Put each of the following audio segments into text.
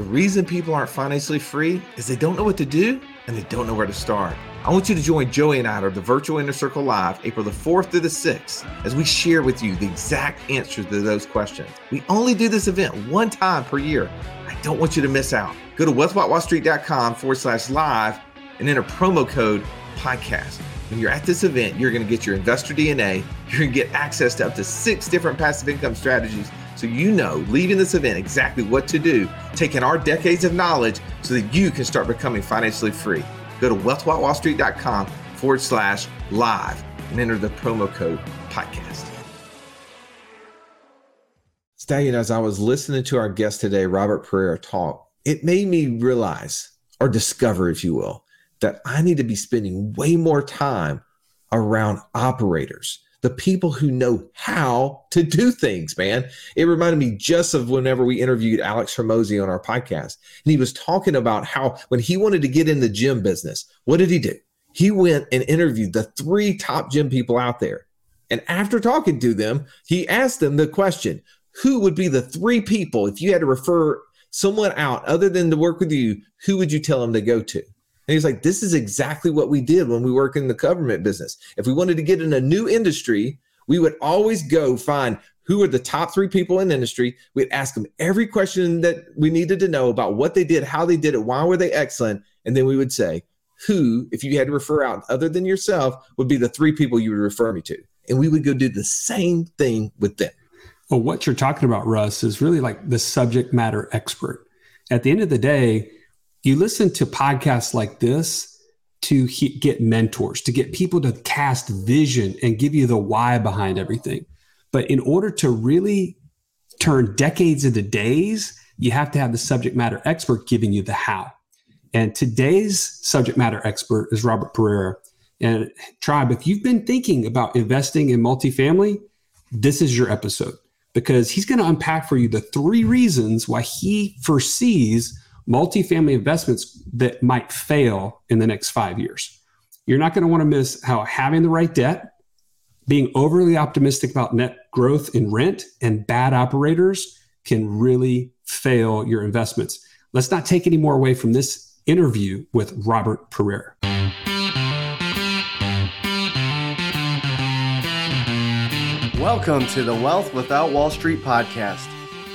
The reason people aren't financially free is they don't know what to do and they don't know where to start. I want you to join Joey and I at the Virtual Inner Circle Live April the 4th through the 6th as we share with you the exact answers to those questions. We only do this event one time per year. I don't want you to miss out. Go to wealthwithoutwallstreet.com forward slash live and enter promo code podcast. When you're at this event, you're going to get your investor DNA. You're going to get access to up to six different passive income strategies so you know leaving this event exactly what to do, taking our decades of knowledge so that you can start becoming financially free. Go to wealthwithoutwallstreet.com forward slash live and enter the promo code podcast. Stallion, as I was listening to our guest today, Robert Pereira talk, it made me realize or discover, if you will, that I need to be spending way more time around operators the people who know how to do things, man. It reminded me just of whenever we interviewed Alex Hormozi on our podcast. And he was talking about how when he wanted to get in the gym business, what did he do? He went and interviewed the three top gym people out there. And after talking to them, he asked them the question who would be the three people, if you had to refer someone out other than to work with you, who would you tell them to go to? And he's like, this is exactly what we did when we work in the government business. If we wanted to get in a new industry, we would always go find who are the top three people in the industry. We'd ask them every question that we needed to know about what they did, how they did it, why were they excellent. And then we would say, who, if you had to refer out other than yourself, would be the three people you would refer me to. And we would go do the same thing with them. Well, what you're talking about, Russ, is really like the subject matter expert. At the end of the day, you listen to podcasts like this to he- get mentors, to get people to cast vision and give you the why behind everything. But in order to really turn decades into days, you have to have the subject matter expert giving you the how. And today's subject matter expert is Robert Pereira. And Tribe, if you've been thinking about investing in multifamily, this is your episode because he's going to unpack for you the three reasons why he foresees multifamily investments that might fail in the next five years. You're not going to want to miss how having the right debt, being overly optimistic about net growth in rent, and bad operators can really fail your investments. Let's not take any more away from this interview with Robert Pereira. Welcome to the Wealth Without Wall Street podcast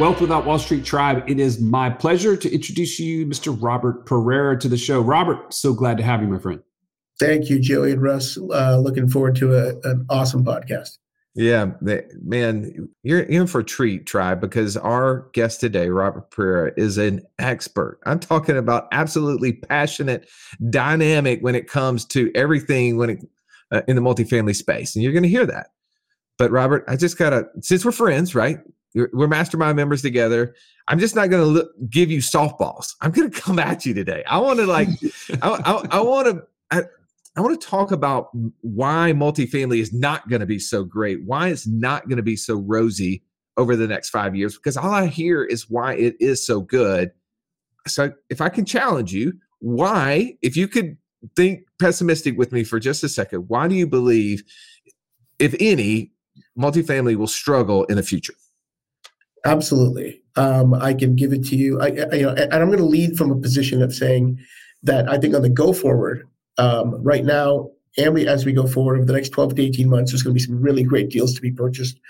Wealth Without Wall Street Tribe. It is my pleasure to introduce you, Mr. Robert Pereira, to the show. Robert, so glad to have you, my friend. Thank you, Joey and Russ. Uh, looking forward to a, an awesome podcast. Yeah, man, you're in for a treat, Tribe, because our guest today, Robert Pereira, is an expert. I'm talking about absolutely passionate, dynamic when it comes to everything when it uh, in the multifamily space, and you're going to hear that. But Robert, I just gotta, since we're friends, right? We're mastermind members together. I'm just not going to give you softballs. I'm going to come at you today. I want to like, I, want to, I, I want to talk about why multifamily is not going to be so great, why it's not going to be so rosy over the next five years, because all I hear is why it is so good. So if I can challenge you, why, if you could think pessimistic with me for just a second, why do you believe, if any, multifamily will struggle in the future? Absolutely. Um, I can give it to you. I, I, you know, and I'm going to lead from a position of saying that I think on the go forward, um, right now, and we, as we go forward over the next 12 to 18 months, there's going to be some really great deals to be purchased.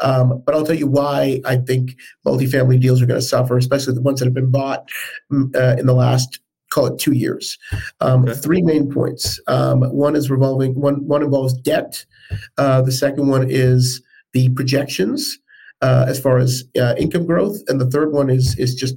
Um, but I'll tell you why I think multifamily deals are going to suffer, especially the ones that have been bought mm, uh, in the last call it two years. Um, okay. Three main points. Um, one is revolving. One one involves debt. Uh, the second one is the projections uh, as far as uh, income growth, and the third one is is just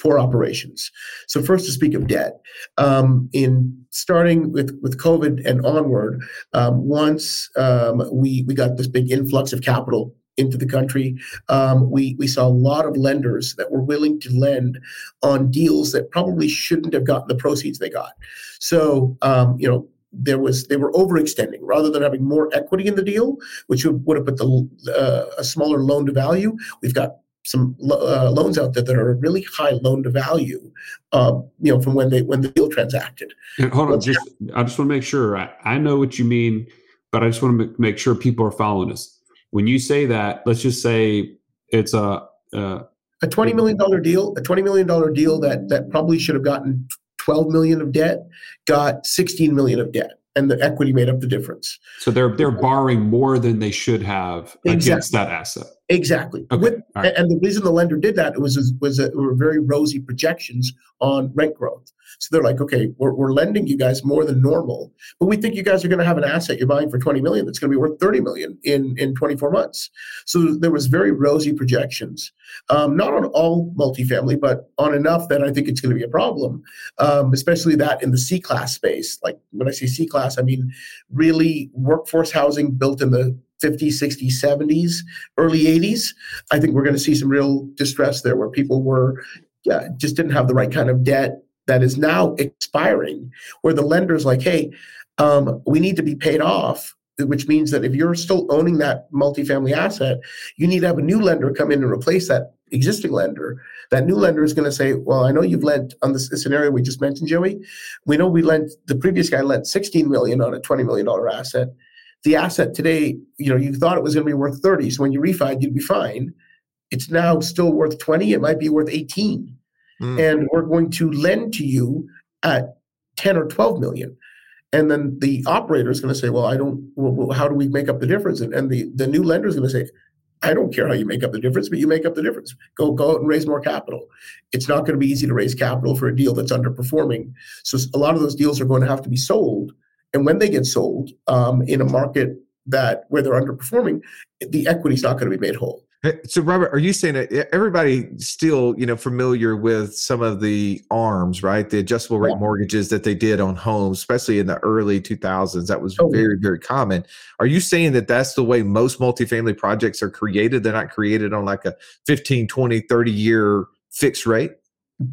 poor operations. So first, to speak of debt, um, in starting with with COVID and onward, um, once um, we we got this big influx of capital into the country. Um, we we saw a lot of lenders that were willing to lend on deals that probably shouldn't have gotten the proceeds they got. So um, you know there was they were overextending rather than having more equity in the deal, which would, would have put the uh, a smaller loan to value. We've got some uh, loans out there that are really high loan to value, uh, you know, from when they when the deal transacted. And hold on, just I just want to make sure I, I know what you mean, but I just want to make sure people are following us. When you say that, let's just say it's a a, a twenty million dollar deal, a twenty million dollar deal that that probably should have gotten twelve million of debt, got sixteen million of debt and the equity made up the difference. So they're they're borrowing more than they should have exactly. against that asset. Exactly. Okay. With, right. And the reason the lender did that was was that were very rosy projections on rent growth. So they're like, okay, we're, we're lending you guys more than normal, but we think you guys are going to have an asset you're buying for 20 million that's going to be worth 30 million in, in 24 months. So there was very rosy projections, um, not on all multifamily, but on enough that I think it's going to be a problem, um, especially that in the C class space. Like when I say C class, I mean really workforce housing built in the 50s, 60s, 70s, early 80s. I think we're going to see some real distress there where people were yeah, just didn't have the right kind of debt that is now expiring, where the lender's like, hey, um, we need to be paid off, which means that if you're still owning that multifamily asset, you need to have a new lender come in and replace that existing lender. That new lender is going to say, well, I know you've lent on this, scenario we just mentioned, Joey. We know we lent, the previous guy lent 16 million on a $20 million asset. The asset today, you know, you thought it was going to be worth 30. So when you refied, you'd be fine. It's now still worth 20. It might be worth 18 mm. and we're going to lend to you at 10 or 12 million and then the operator is going to say well i don't well, how do we make up the difference and, and the, the new lender is going to say i don't care how you make up the difference but you make up the difference go go out and raise more capital it's not going to be easy to raise capital for a deal that's underperforming so a lot of those deals are going to have to be sold and when they get sold um, in a market that where they're underperforming the equity is not going to be made whole so, Robert, are you saying that everybody still, you know, familiar with some of the arms, right? The adjustable rate yeah. mortgages that they did on homes, especially in the early 2000s. That was oh, very, very common. Are you saying that that's the way most multifamily projects are created? They're not created on like a 15, 20, 30 year fixed rate?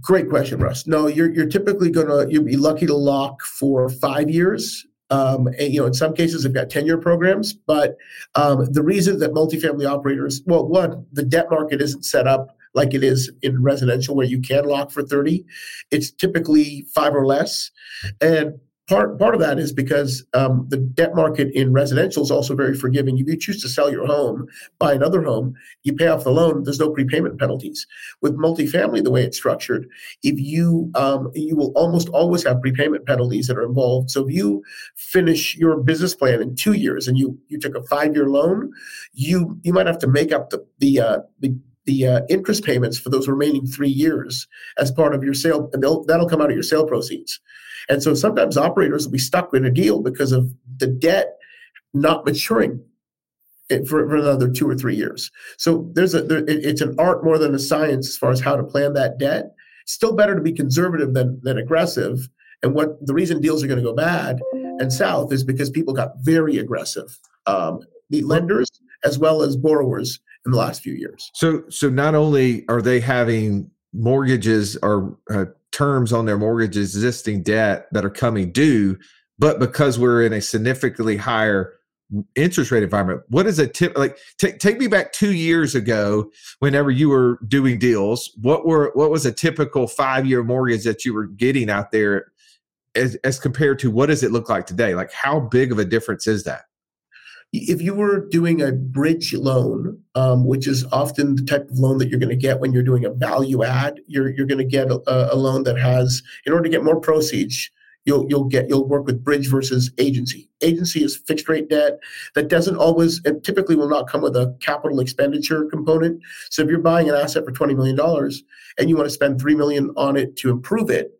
Great question, Russ. No, you're you're typically gonna you'll be lucky to lock for five years um, and, you know, in some cases, they've got 10 year programs. But um, the reason that multifamily operators, well, one, the debt market isn't set up like it is in residential where you can lock for 30. It's typically five or less. And part part of that is because um, the debt market in residential is also very forgiving. If you choose to sell your home, buy another home, you pay off the loan. There's no prepayment penalties. With multifamily, the way it's structured, if you um, you will almost always have prepayment penalties that are involved. So if you finish your business plan in two years and you you took a five year loan, you you might have to make up the the uh, the the uh, interest payments for those remaining three years as part of your sale, and that'll come out of your sale proceeds. And so sometimes operators will be stuck in a deal because of the debt not maturing for, for another two or three years. So there's a there, it's an art more than a science as far as how to plan that debt. Still better to be conservative than than aggressive. And what the reason deals are going to go bad and south is because people got very aggressive. Um, the lenders as well as borrowers in the last few years. So so not only are they having mortgages or uh, terms on their mortgages, existing debt that are coming due but because we're in a significantly higher interest rate environment what is a tip like t- take me back two years ago whenever you were doing deals. What were what was a typical five year mortgage that you were getting out there as, as compared to what does it look like today? Like how big of a difference is that if you were doing a bridge loan, um, which is often the type of loan that you're going to get when you're doing a value add, you're you're going to get a, a, loan that has, in order to get more proceeds, you'll you'll get you'll work with bridge versus agency. Agency is fixed rate debt that doesn't always typically will not come with a capital expenditure component. So if you're buying an asset for twenty million dollars and you want to spend three million on it to improve it,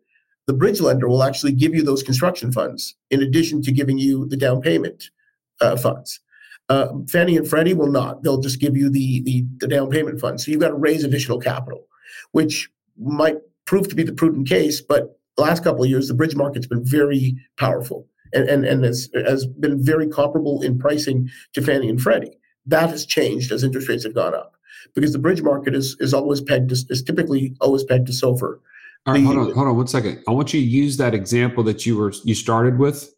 the bridge lender will actually give you those construction funds in addition to giving you the down payment uh, funds. Uh, Fannie and Freddie will not. They'll just give you the, the, the down payment fund. So you've got to raise additional capital, which might prove to be the prudent case. But last couple of years, the bridge market's been very powerful and, and, and has, has been very comparable in pricing to Fannie and Freddie. that has changed as interest rates have gone up because the bridge market is is always pegged to, is typically always pegged to SOFR. All right, hold on, hold on one second. I want you to use that example that you were you started with.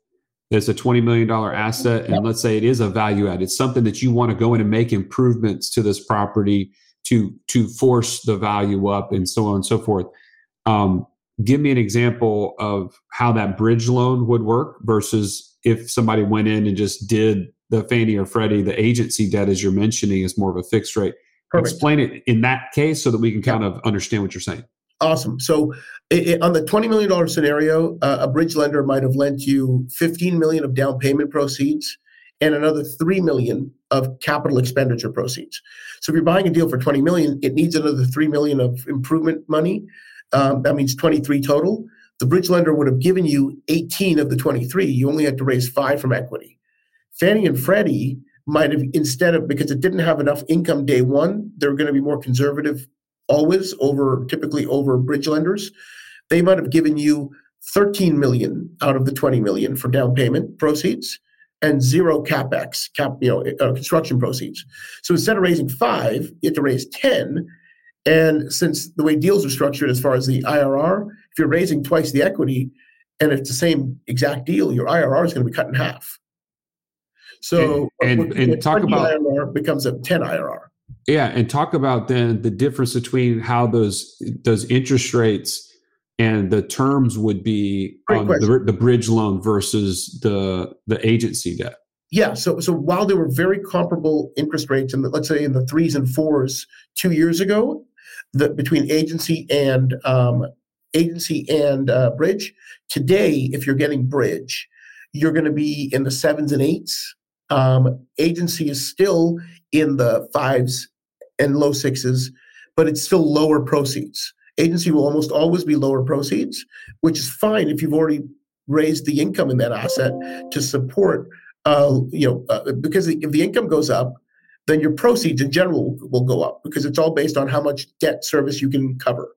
It's a twenty million dollar asset, and let's say it is a value add. It's something that you want to go in and make improvements to this property to to force the value up, and so on and so forth. Um, give me an example of how that bridge loan would work versus if somebody went in and just did the Fannie or Freddie, the agency debt, as you're mentioning, is more of a fixed rate. Perfect. Explain it in that case so that we can kind of understand what you're saying. Awesome. So, it, it, on the twenty million dollar scenario, uh, a bridge lender might have lent you fifteen million of down payment proceeds and another three million of capital expenditure proceeds. So, if you're buying a deal for twenty million, it needs another three million of improvement money. Um, that means twenty three total. The bridge lender would have given you eighteen of the twenty three. You only had to raise five from equity. Fannie and Freddie might have instead of because it didn't have enough income day one, they're going to be more conservative always over typically over bridge lenders. They might have given you 13 million out of the 20 million for down payment proceeds and zero capex cap you know uh, construction proceeds. So instead of raising five, you have to raise 10. And since the way deals are structured as far as the IRR, if you're raising twice the equity and it's the same exact deal, your IRR is going to be cut in half. So and, and, and talk about IRR becomes a 10 IRR. Yeah, and talk about then the difference between how those those interest rates and the terms would be on the, the bridge loan versus the the agency debt. Yeah, so so while there were very comparable interest rates, in the, let's say in the threes and fours two years ago, the between agency and um, agency and uh, bridge, today if you're getting bridge, you're going to be in the sevens and eights um, agency is still in the fives and low sixes, but it's still lower proceeds. Agency will almost always be lower proceeds, which is fine if you've already raised the income in that asset to support. Uh, you know, uh, because if the income goes up, then your proceeds in general will go up because it's all based on how much debt service you can cover,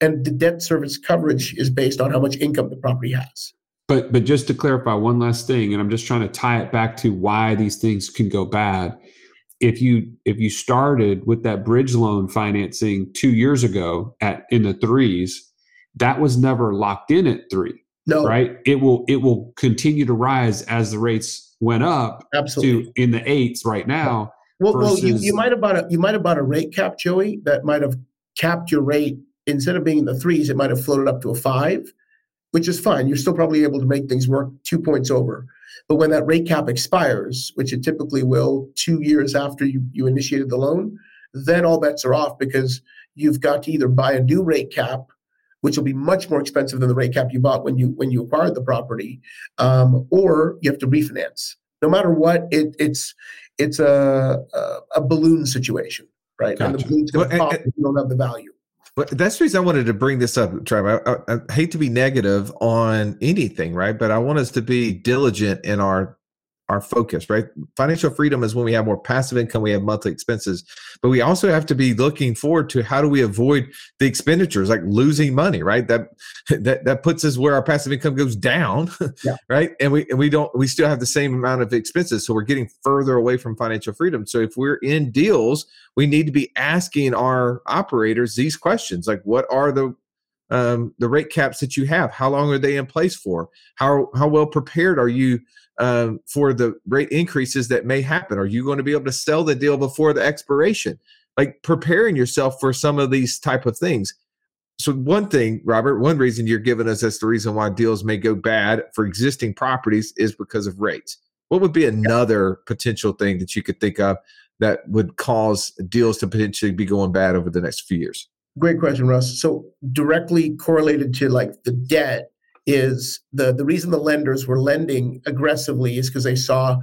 and the debt service coverage is based on how much income the property has. But but just to clarify one last thing, and I'm just trying to tie it back to why these things can go bad. If you if you started with that bridge loan financing two years ago at in the threes, that was never locked in at three. No. Right? It will it will continue to rise as the rates went up Absolutely. to in the eights right now. Well, versus, well you, you might have bought a you might have bought a rate cap, Joey, that might have capped your rate instead of being in the threes, it might have floated up to a five which is fine. You're still probably able to make things work two points over. But when that rate cap expires, which it typically will two years after you, you initiated the loan, then all bets are off because you've got to either buy a new rate cap, which will be much more expensive than the rate cap you bought when you when you acquired the property, um, or you have to refinance. No matter what, it, it's it's a, a, a balloon situation, right? Gotcha. And the balloon's going to pop if you don't have the value. But that's the reason I wanted to bring this up, Trevor. I, I, I, hate to be negative on anything, right? But I want us to be diligent in our our focus, right? Financial freedom is when we have more passive income, we have monthly expenses, but we also have to be looking forward to how do we avoid the expenditures, like losing money, right? That that that puts us where our passive income goes down, yeah. right? And we and we don't we still have the same amount of expenses, so we're getting further away from financial freedom. So if we're in deals, we need to be asking our operators these questions, like what are the um, the rate caps that you have? How long are they in place for? How how well prepared are you um, for the rate increases that may happen? Are you going to be able to sell the deal before the expiration? Like preparing yourself for some of these type of things. So one thing, Robert, one reason you're giving us as the reason why deals may go bad for existing properties is because of rates. What would be another potential thing that you could think of that would cause deals to potentially be going bad over the next few years? Great question, Russ. So directly correlated to like the debt is the the reason the lenders were lending aggressively is because they saw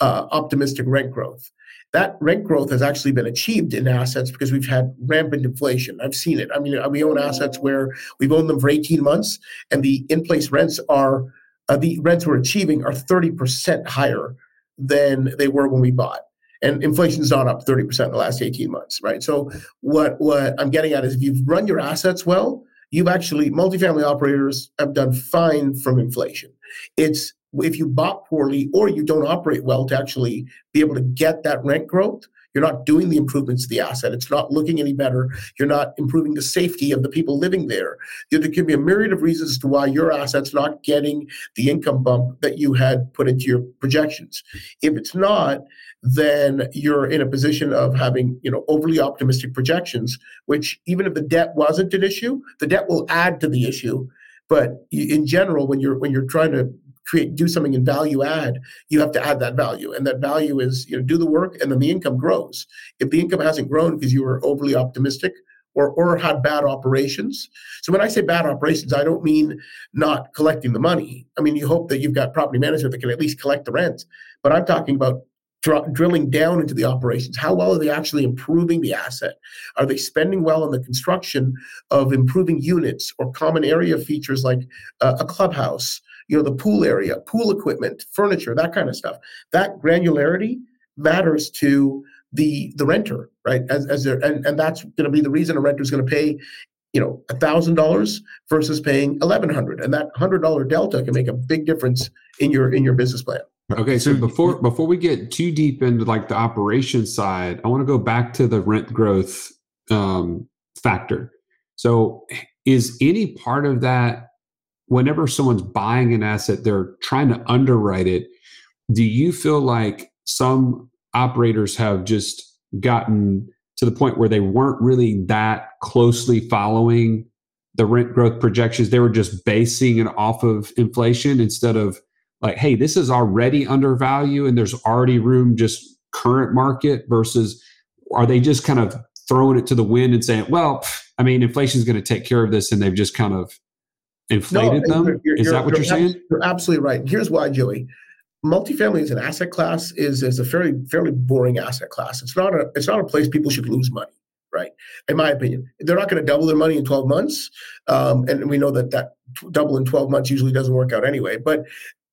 uh, optimistic rent growth. That rent growth has actually been achieved in assets because we've had rampant inflation. I've seen it. I mean, we own assets where we've owned them for 18 months, and the in-place rents are uh, the rents we're achieving are 30% higher than they were when we bought and inflation's not up 30% in the last 18 months right so what what i'm getting at is if you've run your assets well you've actually multifamily operators have done fine from inflation. It's if you bought poorly or you don't operate well to actually be able to get that rent growth, you're not doing the improvements to the asset. It's not looking any better. You're not improving the safety of the people living there. There could be a myriad of reasons as to why your asset's not getting the income bump that you had put into your projections. If it's not, then you're in a position of having you know overly optimistic projections which even if the debt wasn't an issue the debt will add to the issue. But in general when you're when you're trying to create do something in value add you have to add that value. And that value is you know do the work and then the income grows. If the income hasn't grown because you were overly optimistic or or had bad operations. So when i say bad operations i don't mean not collecting the money. I mean you hope that you've got property management that can at least collect the rent. But i'm talking about dr- drilling down into the operations. How well are they actually improving the asset? Are they spending well on the construction of improving units or common area features like uh, a clubhouse you know the pool area pool equipment furniture that kind of stuff? That granularity matters to the the renter right? As, as there and, and that's going to be the reason a renter is going to pay you know thousand dollars versus paying eleven hundred and that hundred dollar delta can make a big difference in your in your business plan okay so before before we get too deep into like the operation side i want to go back to the rent growth um, factor so is any part of that whenever someone's buying an asset, they're trying to underwrite it. Do you feel like some operators have just gotten to the point where they weren't really that closely following the rent growth projections? They were just basing it off of inflation instead of like, hey, this is already undervalued and there's already room just current market versus are they just kind of throwing it to the wind and saying, well, I mean, inflation is going to take care of this, and they've just kind of inflated no, them? You're, is that what you're, you're saying? You're absolutely right. Here's why, Joey. Multifamily as an asset class is, is a fairly fairly boring asset class. It's not a it's not a place people should lose money, right? In my opinion, they're not going to double their money in 12 months, um, and we know that that double in 12 months usually doesn't work out anyway. But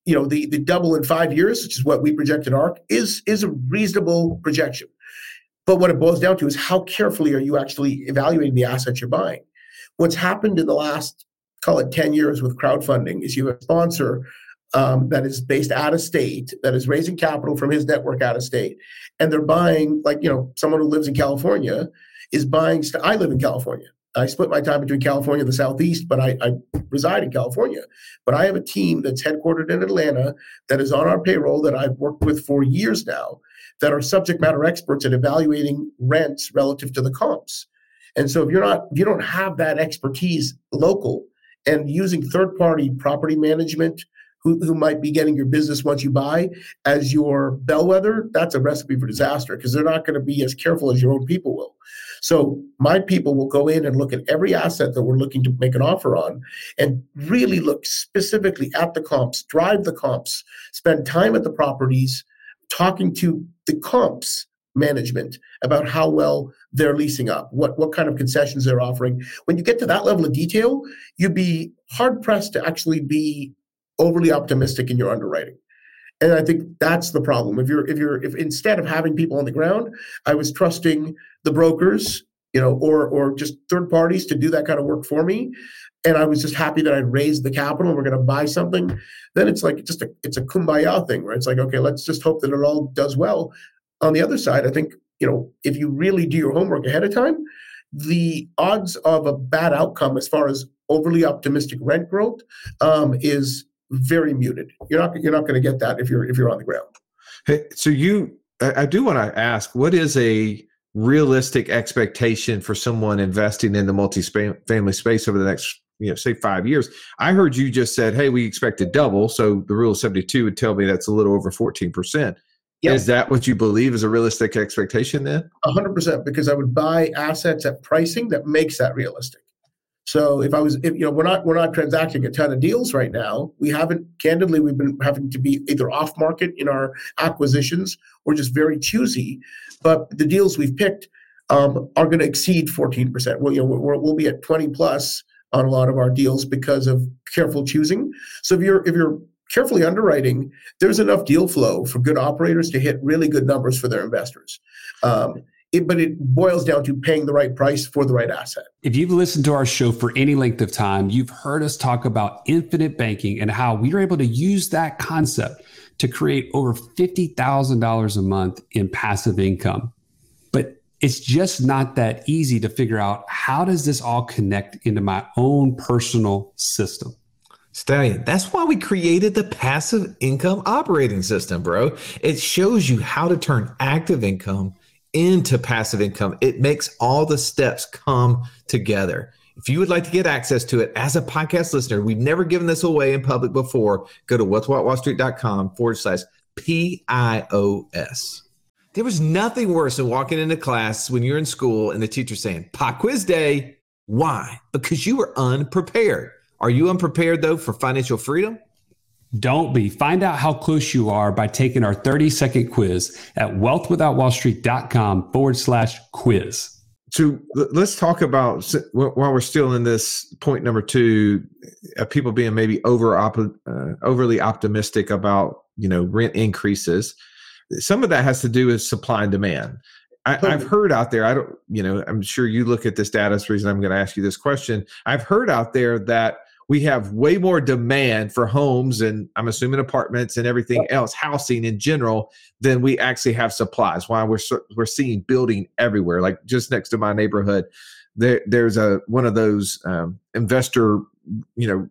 you know, the the double in five years, which is what we project in ARC, is is a reasonable projection. But what it boils down to is how carefully are you actually evaluating the assets you're buying? What's happened in the last call it 10 years with crowdfunding is you have a sponsor um, that is based out of state that is raising capital from his network out of state and they're buying like you know someone who lives in california is buying st- i live in california i split my time between california and the southeast but I, I reside in california but i have a team that's headquartered in atlanta that is on our payroll that i've worked with for years now that are subject matter experts at evaluating rents relative to the comps and so if you're not if you don't have that expertise local and using third party property management who, who might be getting your business once you buy as your bellwether, that's a recipe for disaster because they're not going to be as careful as your own people will. So my people will go in and look at every asset that we're looking to make an offer on and really look specifically at the comps, drive the comps, spend time at the properties, talking to the comps management about how well they're leasing up, what, what kind of concessions they're offering. When you get to that level of detail, you'd be hard pressed to actually be overly optimistic in your underwriting. And I think that's the problem. If you're if you're if instead of having people on the ground, I was trusting the brokers, you know, or or just third parties to do that kind of work for me, and I was just happy that I'd raised the capital and we're going to buy something, then it's like just a it's a kumbaya thing, where it's like okay, let's just hope that it all does well. On the other side, I think you know if you really do your homework ahead of time, the odds of a bad outcome as far as overly optimistic rent growth um, is very muted. You're not you're not going to get that if you're if you're on the ground. Hey, so you, I, I do want to ask, what is a realistic expectation for someone investing in the multi-family space over the next you know say five years i heard you just said hey we expect to double so the rule of 72 would tell me that's a little over 14% Yep. Is that what you believe is a realistic expectation then? 100% because I would buy assets at pricing that makes that realistic. So if I was, if, you know, we're not we're not transacting a ton of deals right now. We haven't, candidly, we've been having to be either off market in our acquisitions or just very choosy. But the deals we've picked um, are going to exceed 14%. Well, you know, we will be at 20 plus on a lot of our deals because of careful choosing. So if you're if you're carefully underwriting, there's enough deal flow for good operators to hit really good numbers for their investors. Um, it, but it boils down to paying the right price for the right asset. If you've listened to our show for any length of time, you've heard us talk about infinite banking and how we are able to use that concept to create over $50,000 a month in passive income. But it's just not that easy to figure out how does this all connect into my own personal system. Stallion, that's why we created the passive income operating system, bro. It shows you how to turn active income into passive income. It makes all the steps come together. If you would like to get access to it as a podcast listener, we've never given this away in public before. Go to wealthwithoutwallstreet.com forward slash PIOS. There was nothing worse than walking into class when you're in school and the teacher saying, Pop quiz day. Why? Because you were unprepared. Are you unprepared though for financial freedom? Don't be. Find out how close you are by taking our 30 second quiz at wealthwithoutwallstreet.com forward slash quiz. So let's talk about while we're still in this point number two, uh, people being maybe over uh, overly optimistic about you know rent increases. Some of that has to do with supply and demand. I, have heard out there. I don't, you know, I'm sure you look at this data. That's the reason I'm going to ask you this question. I've heard out there that we have way more demand for homes and I'm assuming apartments and everything else, housing in general, than we actually have supplies. Why we're we're seeing building everywhere, like just next to my neighborhood. There, there's a one of those um, investor, you know,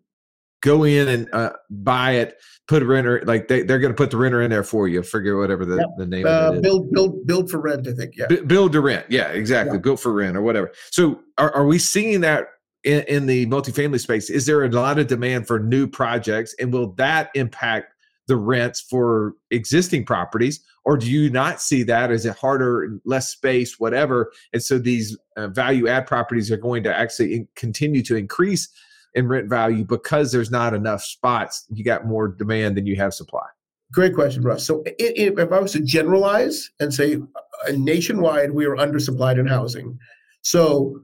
go in and uh, buy it, put a renter like they, they're going to put the renter in there for you. Figure whatever the, yep. the name uh, of it is. Build, build, build for rent. I think. Yeah. B- build to rent. Yeah, exactly. Yeah. Built for rent or whatever. So are, are we seeing that in, in the multifamily space? Is there a lot of demand for new projects, and will that impact the rents for existing properties, or do you not see that? Is it harder, less space, whatever? And so these uh, value add properties are going to actually in, continue to increase in rent value because there's not enough spots. You got more demand than you have supply. Great question, Russ. So, if I was to generalize and say uh, nationwide, we are undersupplied in housing. So,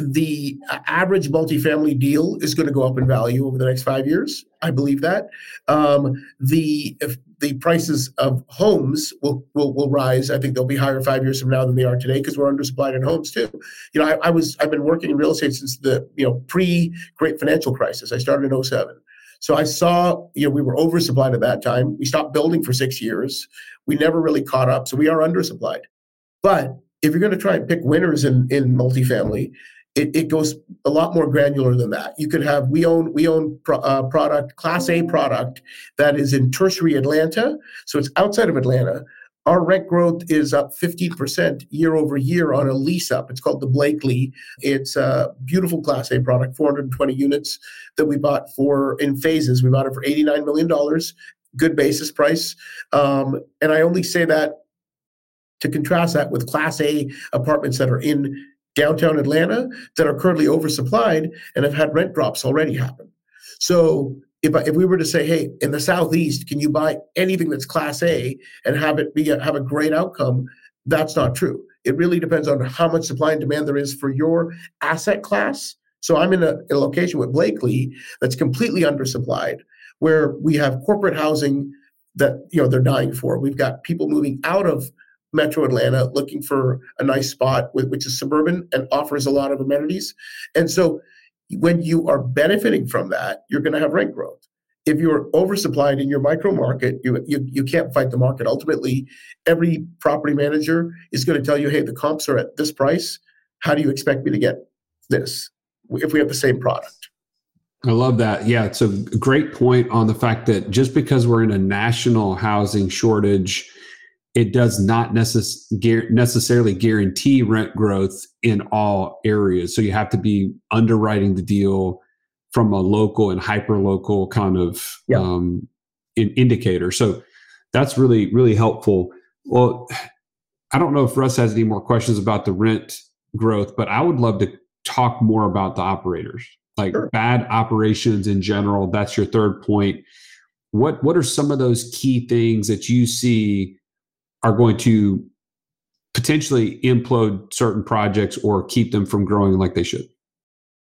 the average multifamily deal is going to go up in value over the next five years. I believe that. Um, the the prices of homes will, will will rise. I think they'll be higher five years from now than they are today because we're undersupplied in homes too. You know, I, I, was I've been working in real estate since the you know pre Great Financial Crisis. I started in 07. So I saw, you know, we were oversupplied at that time. We stopped building for six years. We never really caught up. So we are undersupplied. But if you're going to try and pick winners in, in multifamily, it, it goes a lot more granular than that. You could have we own we own pro, uh, product class A product that is in tertiary Atlanta, so it's outside of Atlanta. Our rent growth is up 15% year over year on a lease up. It's called the Blakely. It's a beautiful Class A product, 420 units that we bought for in phases. We bought it for $89 million, good basis price. Um, and I only say that to contrast that with Class A apartments that are in downtown Atlanta that are currently oversupplied and have had rent drops already happen. So if, if we were to say, hey, in the southeast, can you buy anything that's Class A and have it be a, have a great outcome? That's not true. It really depends on how much supply and demand there is for your asset class. So I'm in a, a location with Blakely that's completely undersupplied, where we have corporate housing that you know they're dying for. We've got people moving out of metro Atlanta looking for a nice spot, which is suburban and offers a lot of amenities. And so when you are benefiting from that, you're going to have rent growth. If you're oversupplied in your micro market, you, you, you can't fight the market. Ultimately, every property manager is going to tell you, hey, the comps are at this price. How do you expect me to get this if we have the same product? I love that. Yeah, it's a great point on the fact that just because we're in a national housing shortage, it does not necess- necessarily guarantee rent growth in all areas. So you have to be underwriting the deal from a local and hyper local kind of yeah. um, in indicator. So that's really, really helpful. Well, I don't know if Russ has any more questions about the rent growth, but I would love to talk more about the operators, like sure. bad operations in general. That's your third point. What what are some of those key things that you see are going to potentially implode certain projects or keep them from growing like they should?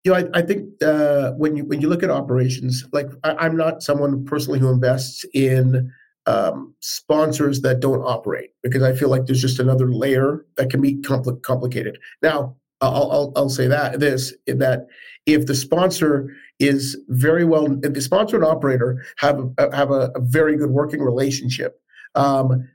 You know, I, I think uh, when you when you look at operations, like I, am not someone personally who invests in um, sponsors that don't operate because I feel like there's just another layer that can be compl- complicated. Now, I'll, I'll, I'll say that this that if the sponsor is very well, if the sponsor and operator have a, have a, a very good working relationship, um,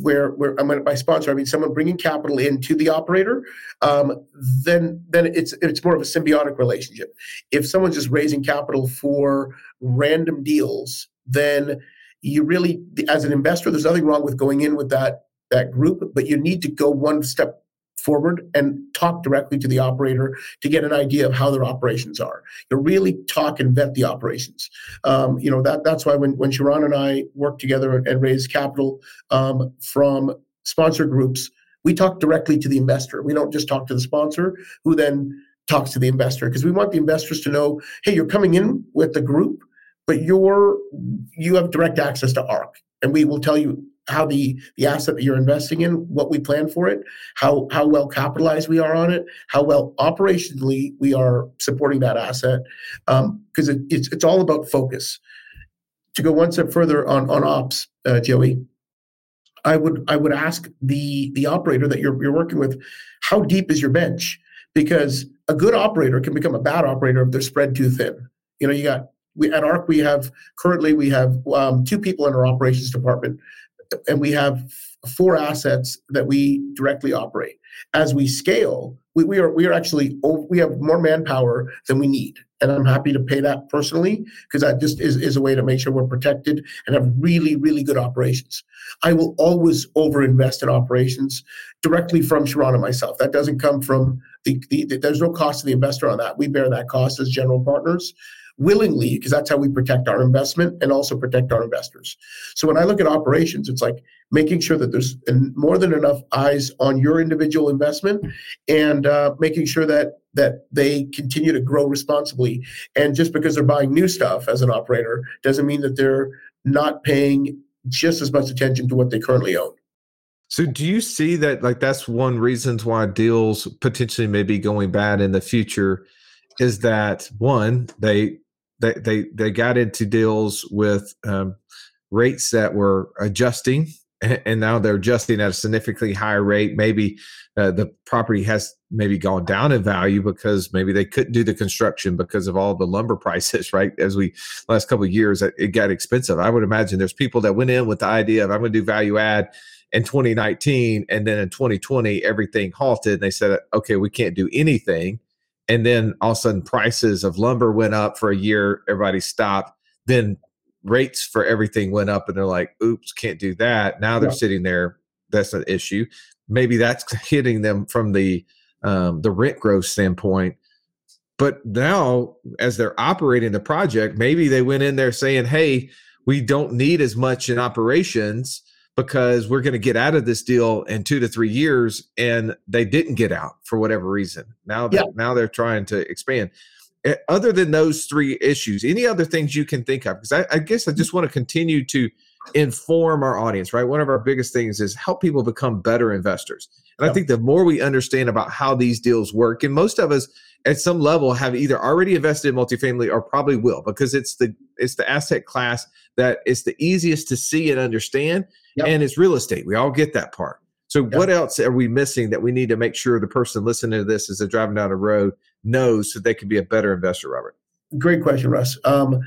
where where I mean by sponsor I mean someone bringing capital into the operator, um, then then it's it's more of a symbiotic relationship. If someone's just raising capital for random deals, then you really as an investor, there's nothing wrong with going in with that that group, but you need to go one step forward and talk directly to the operator to get an idea of how their operations are. You really talk and vet the operations. Um, you know that that's why when when Sharon and I work together and, raise capital um, from sponsor groups, we talk directly to the investor. We don't just talk to the sponsor, who then talks to the investor, because we want the investors to know, hey, you're coming in with the group, but you're you have direct access to ARC, and we will tell you how the the asset that you're investing in, what we plan for it, how how well capitalized we are on it, how well operationally we are supporting that asset, because um, it, it's it's all about focus. To go one step further on on ops, uh, Joey, I would I would ask the the operator that you're you're working with, how deep is your bench? Because a good operator can become a bad operator if they're spread too thin. You know, you got we at ARC we have currently we have um, two people in our operations department and we have four assets that we directly operate. As we scale, we, we are we are actually we have more manpower than we need, and I'm happy to pay that personally because that just is, is a way to make sure we're protected and have really really good operations. I will always overinvest in operations directly from Sharon and myself. That doesn't come from the, the, the there's no cost to the investor on that. We bear that cost as general partners willingly because that's how we protect our investment and also protect our investors. So when I look at operations, it's like making sure that there's more than enough eyes on your individual investment and uh, making sure that that they continue to grow responsibly. And just because they're buying new stuff as an operator doesn't mean that they're not paying just as much attention to what they currently own. So do you see that like that's one reasons why deals potentially may be going bad in the future is that one they they they they got into deals with um, rates that were adjusting, and now they're adjusting at a significantly higher rate. Maybe uh, the property has maybe gone down in value because maybe they couldn't do the construction because of all the lumber prices. Right, as we last couple of years, it got expensive. I would imagine there's people that went in with the idea of I'm going to do value add in 2019 and then in 2020 everything halted and they said okay we can't do anything and then all of a sudden prices of lumber went up for a year everybody stopped. Then rates for everything went up and they're like oops can't do that. Now they're yeah. sitting there. That's an issue. Maybe that's hitting them from the um, the rent growth standpoint. But now as they're operating the project maybe they went in there saying hey we don't need as much in operations because we're going to get out of this deal in two to three years and they didn't get out for whatever reason. Now that yeah. now they're trying to expand. Eh, other than those three issues any other things you can think of? Because I, I, guess i just want to continue to inform our audience right? One of our biggest things is help people become better investors. And yeah. i think the more we understand about how these deals work and most of us at some level have either already invested in multifamily or probably will because it's the it's the asset class that is the easiest to see and understand yep. and it's real estate we all get that part so yep. what else are we missing that we need to make sure the person listening to this as they're driving down the road knows so they can be a better investor robert great question russ um,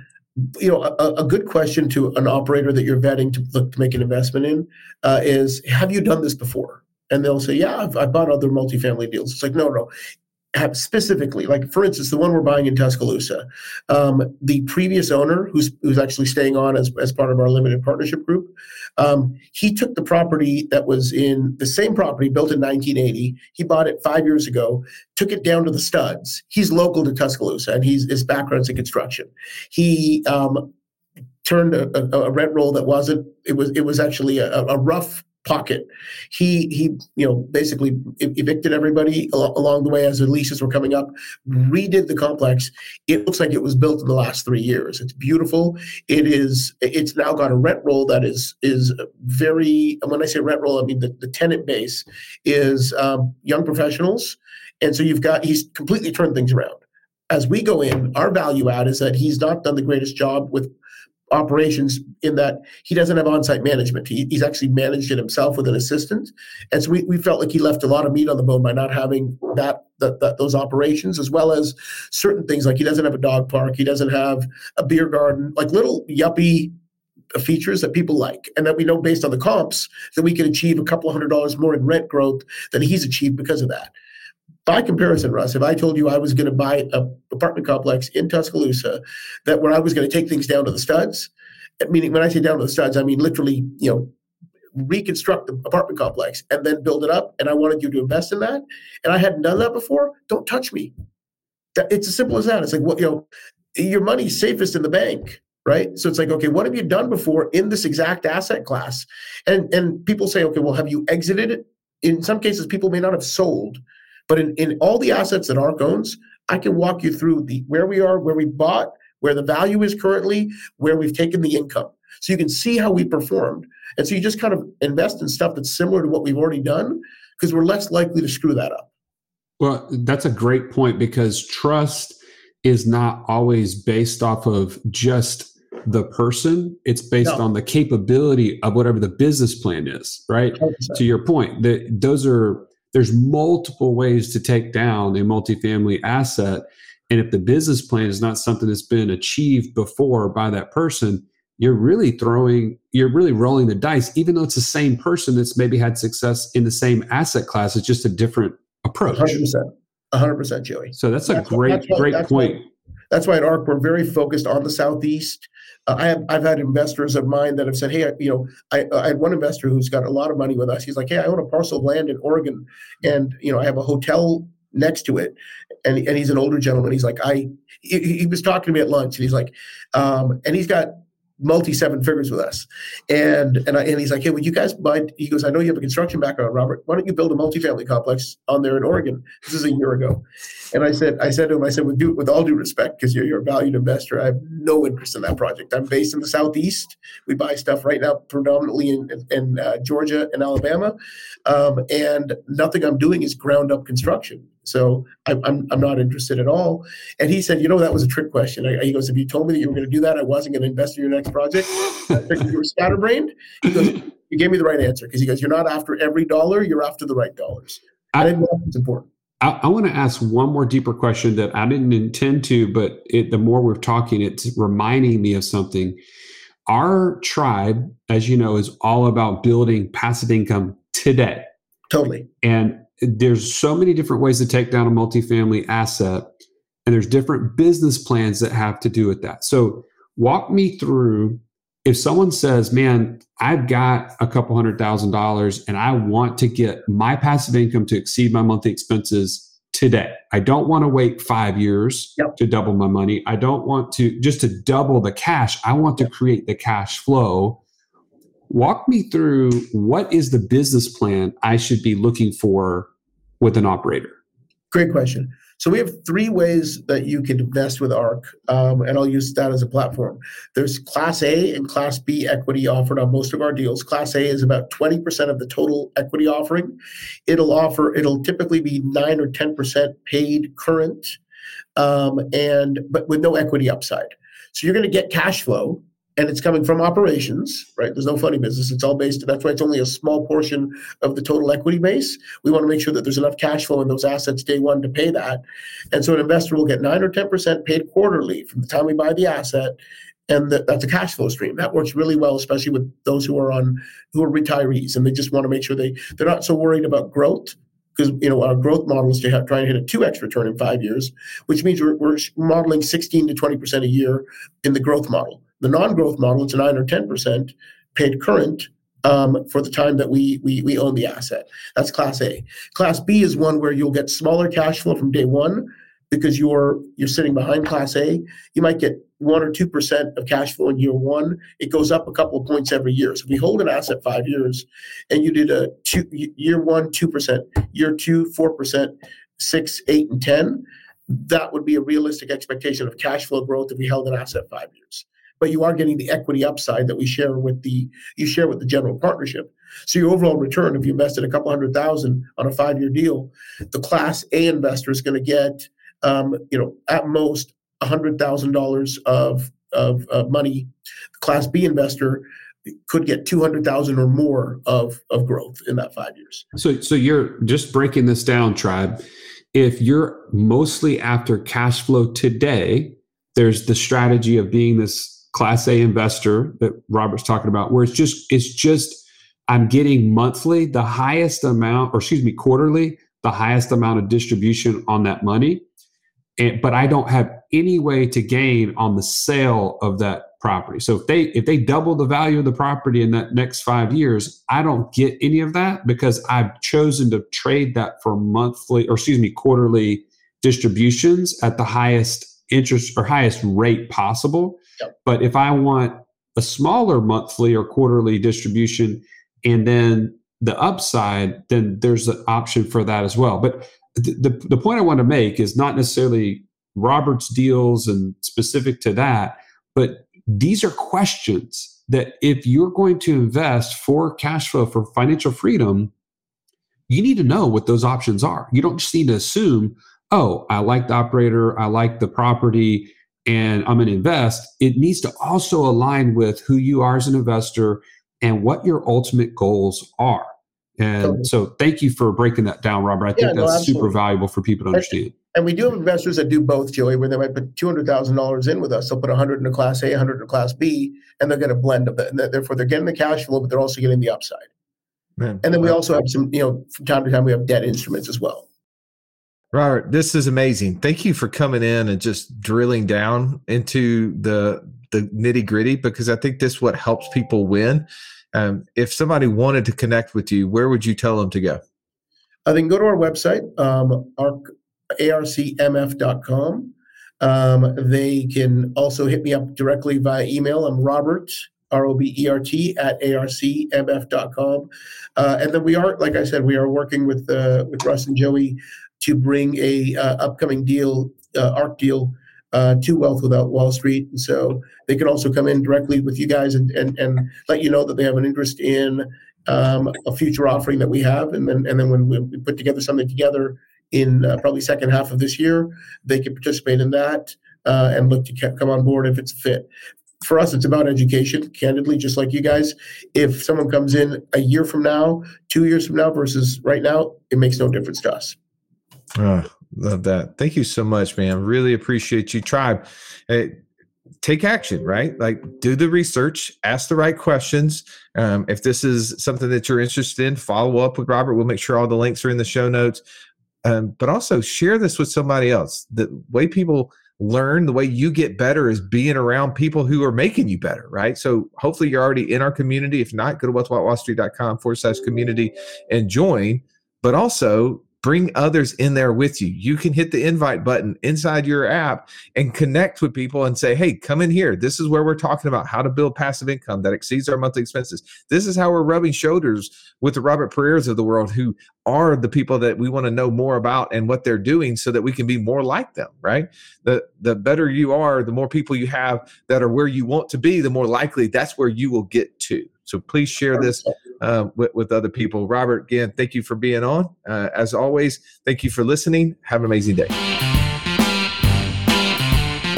you know a, a, good question to an operator that you're vetting to look to make an investment in uh, is have you done this before and they'll say, "Yeah, I've, I've, bought other multifamily deals." It's like, no, no have specifically, like for instance, the one we're buying in Tuscaloosa, um, the previous owner, who's who's actually staying on as, as part of our limited partnership group, um, he took the property that was in the same property built in 1980. He bought it five years ago, took it down to the studs. He's local to Tuscaloosa, and he's his background's in construction. He um, turned a, a, a, rent roll that wasn't. It was it was actually a, a rough pocket. He he you know basically evicted everybody along the way as the leases were coming up. Redid the complex. It looks like it was built in the last three years. It's beautiful. It is. It's now got a rent roll that is is very. And when I say rent roll, I mean the, the tenant base is um, young professionals, and so you've got he's completely turned things around. As we go in, our value add is that he's not done the greatest job with operations in that he doesn't have on-site management. He, he's actually managed it himself with an assistant, and so we, we felt like he left a lot of meat on the bone by not having that, that, that those operations, as well as certain things like he doesn't have a dog park, he doesn't have a beer garden, like little yuppie features that people like, and that we know based on the comps that we can achieve a couple hundred dollars more in rent growth than he's achieved because of that by comparison, Russ, if I told you I was going to buy a apartment complex in Tuscaloosa, that where I was going to take things down to the studs, eh, meaning when I say down to the studs, I mean literally, you know, reconstruct the apartment complex and then build it up, and I wanted you to invest in that, and I hadn't done that before, don't touch me. It's as simple as that. It's like what you know, your money's safest in the bank right so it's like okay what have you done before in this exact asset class and and people say okay well have you exited it in some cases people may not have sold but in, in all the assets that ARC owns, I can walk you through the where we are, where we bought, where the value is currently, where we've taken the income. So you can see how we performed. And so you just kind of invest in stuff that's similar to what we've already done because we're less likely to screw that up. Well, that's a great point because trust is not always based off of just the person it's based no. on the capability of whatever the business plan is right 100%. to your point that those are there's multiple ways to take down a multifamily asset. And if the business plan is not something that's been achieved before by that person, you're really throwing, you're really rolling the dice, even though it's the same person that's maybe had success in the same asset class. It's just a different approach. 100%. 100%, Joey. So that's a that's great, why, great that's point. Why, that's why at ARC, we're very focused on the Southeast I have I've had investors of mine that have said, hey, you know, I, I had one investor who's got a lot of money with us. He's like, hey, I own a parcel of land in Oregon, and you know, I have a hotel next to it, and and he's an older gentleman. He's like, I he, he was talking to me at lunch, and he's like, um, and he's got multi seven figures with us. And and I, and he's like, hey, would you guys mind? He goes, I know you have a construction background, Robert. Why don't you build a multifamily complex on there in Oregon? This is a year ago. And I said, I said to him, I said, with due, with all due respect, because you're, you're a valued investor, I have no interest in that project. I'm based in the southeast. We buy stuff right now predominantly in in uh, Georgia and Alabama, um, and nothing I'm doing is ground up construction. So I, I'm, I'm not interested at all. And he said, you know, that was a trick question. I, he goes, if you told me that you were going to do that, I wasn't going to invest in your next project. you were scatterbrained. He goes, you gave me the right answer because he goes, you're not after every dollar, you're after the right dollars. I, think that's important. I, I want to ask one more deeper question that I didn't intend to, but it, the more we're talking, it's reminding me of something. Our tribe, as you know, is all about building passive income today. Totally. And there's so many different ways to take down a multifamily asset and there's different business plans that have to do with that. So walk me through if someone says man i've got a couple hundred thousand dollars and i want to get my passive income to exceed my monthly expenses today. I don't want to wait five years yep. to double my money. I don't want to just to double the cash i want to create the cash flow walk me through what is the business plan I should be looking for with an operator? Great question. So we have three ways that you can invest with ARC, um, and I'll use that as a platform. There's Class A and Class B equity offered on most of our deals. Class A is about 20% of the total equity offering. It'll offer, it'll typically be nine or 10% paid current, um, and but with no equity upside. So you're going to get cash flow and it's coming from operations, right? There's no funny business. It's all based. That's why it's only a small portion of the total equity base. We want to make sure that there's enough cash flow in those assets day one to pay that. And so an investor will get nine or ten percent paid quarterly from the time we buy the asset, and that, that's a cash flow stream. That works really well, especially with those who are on who are retirees and they just want to make sure they they're not so worried about growth because you know our growth model is to have, try and hit a 2x return in five years, which means we're, we're modeling 16 to 20 percent a year in the growth model. The non-growth model, it's nine or 10% paid current um, for the time that we, we we own the asset. That's class A. Class B is one where you'll get smaller cash flow from day one because you're you're sitting behind class A. You might get one or two percent of cash flow in year one. It goes up a couple of points every year. So if we hold an asset five years, and you did a two year one two percent, year two four percent, six, eight, and ten, that would be a realistic expectation of cash flow growth if we held an asset five years but you are getting the equity upside that we share with the you share with the general partnership. So your overall return, if you invested a couple hundred thousand on a five year deal, the Class A investor is going to get, um, you know, at most hundred thousand dollars of of uh, money, the Class B investor could get 200,000 or more of, of growth in that five years. So, so you're just breaking this down, tribe. If you're mostly after cash flow today, there's the strategy of being this class A investor that Robert's talking about, where it's just, it's just, I'm getting monthly the highest amount, or excuse me, quarterly, the highest amount of distribution on that money. And, but I don't have any way to gain on the sale of that property. So if they if they double the value of the property in that next 5 years, I don't get any of that because I've chosen to trade that for monthly or excuse me, quarterly distributions at the highest interest or highest rate possible. But if I want a smaller monthly or quarterly distribution and then the upside, then there's an option for that as well. But the, the, the point I want to make is not necessarily Robert's deals and specific to that, but these are questions that if you're going to invest for cash flow for financial freedom, you need to know what those options are. You don't just need to assume, oh, I like the operator, I like the property, and I'm going to invest. It needs to also align with who you are as an investor and what your ultimate goals are. And totally. so, thank you for breaking that down, Robert. I think that's no, super valuable for people to understand. And we do have investors that do both, Joey, where they might put two hundred thousand dollars in with us. They'll put a hundred in a class A, hundred in a class B, and they'll get a blend of that. And therefore, they're getting the cash flow, but they're also getting the upside. Man, and then we also have some, you know, from time to time we have debt instruments as well. Robert, this is amazing. Thank you for coming in and just drilling down into the the nitty gritty because I think this what helps people win. Um, if somebody wanted to connect with you, where would you tell them to go? I think go to our website, um, ARC, arcmf.com. Um, they can also hit me up directly via email. I'm Robert, R O B E R T, at arcmf.com. Uh, and then we are, like I said, we are working with uh, with Russ and Joey to bring a uh, upcoming deal, uh, ARC deal, uh, to Wealth Without Wall Street. And so they can also come in directly with you guys and, and, and let you know that they have an interest in um, a future offering that we have. And then, and then when we put together something together, in uh, probably second half of this year. They can participate in that uh, and look to come on board if it's a fit. For us, it's about education, candidly, just like you guys. If someone comes in a year from now, two years from now versus right now, it makes no difference to us. Oh, love that. Thank you so much, man. Really appreciate you, Tribe. Hey, take action, right? Like do the research, ask the right questions. Um, if this is something that you're interested in, follow up with Robert. We'll make sure all the links are in the show notes um, but also share this with somebody else. The way people learn, the way you get better is being around people who are making you better, right? So hopefully you're already in our community. If not, go to wealthwithoutwallstreet.com forward slash community and join. But also bring others in there with you. You can hit the invite button inside your app and connect with people and say, hey, come in here. This is where we're talking about how to build passive income that exceeds our monthly expenses. This is how we're rubbing shoulders with the Robert Pereiras of the world who are the people that we want to know more about and what they're doing so that we can be more like them, right? The the better you are, the more people you have that are where you want to be, the more likely that's where you will get to. So please share this uh, with, with, other people. Robert, again, thank you for being on. Uh, as always, thank you for listening. Have an amazing day.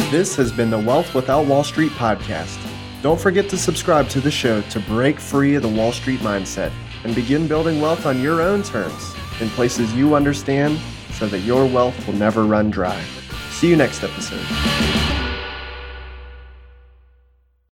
This has been the Wealth Without Wall Street podcast. Don't forget to subscribe to the show to break free of the Wall Street mindset and begin building wealth on your own terms in places you understand so that your wealth will never run dry. See you next episode.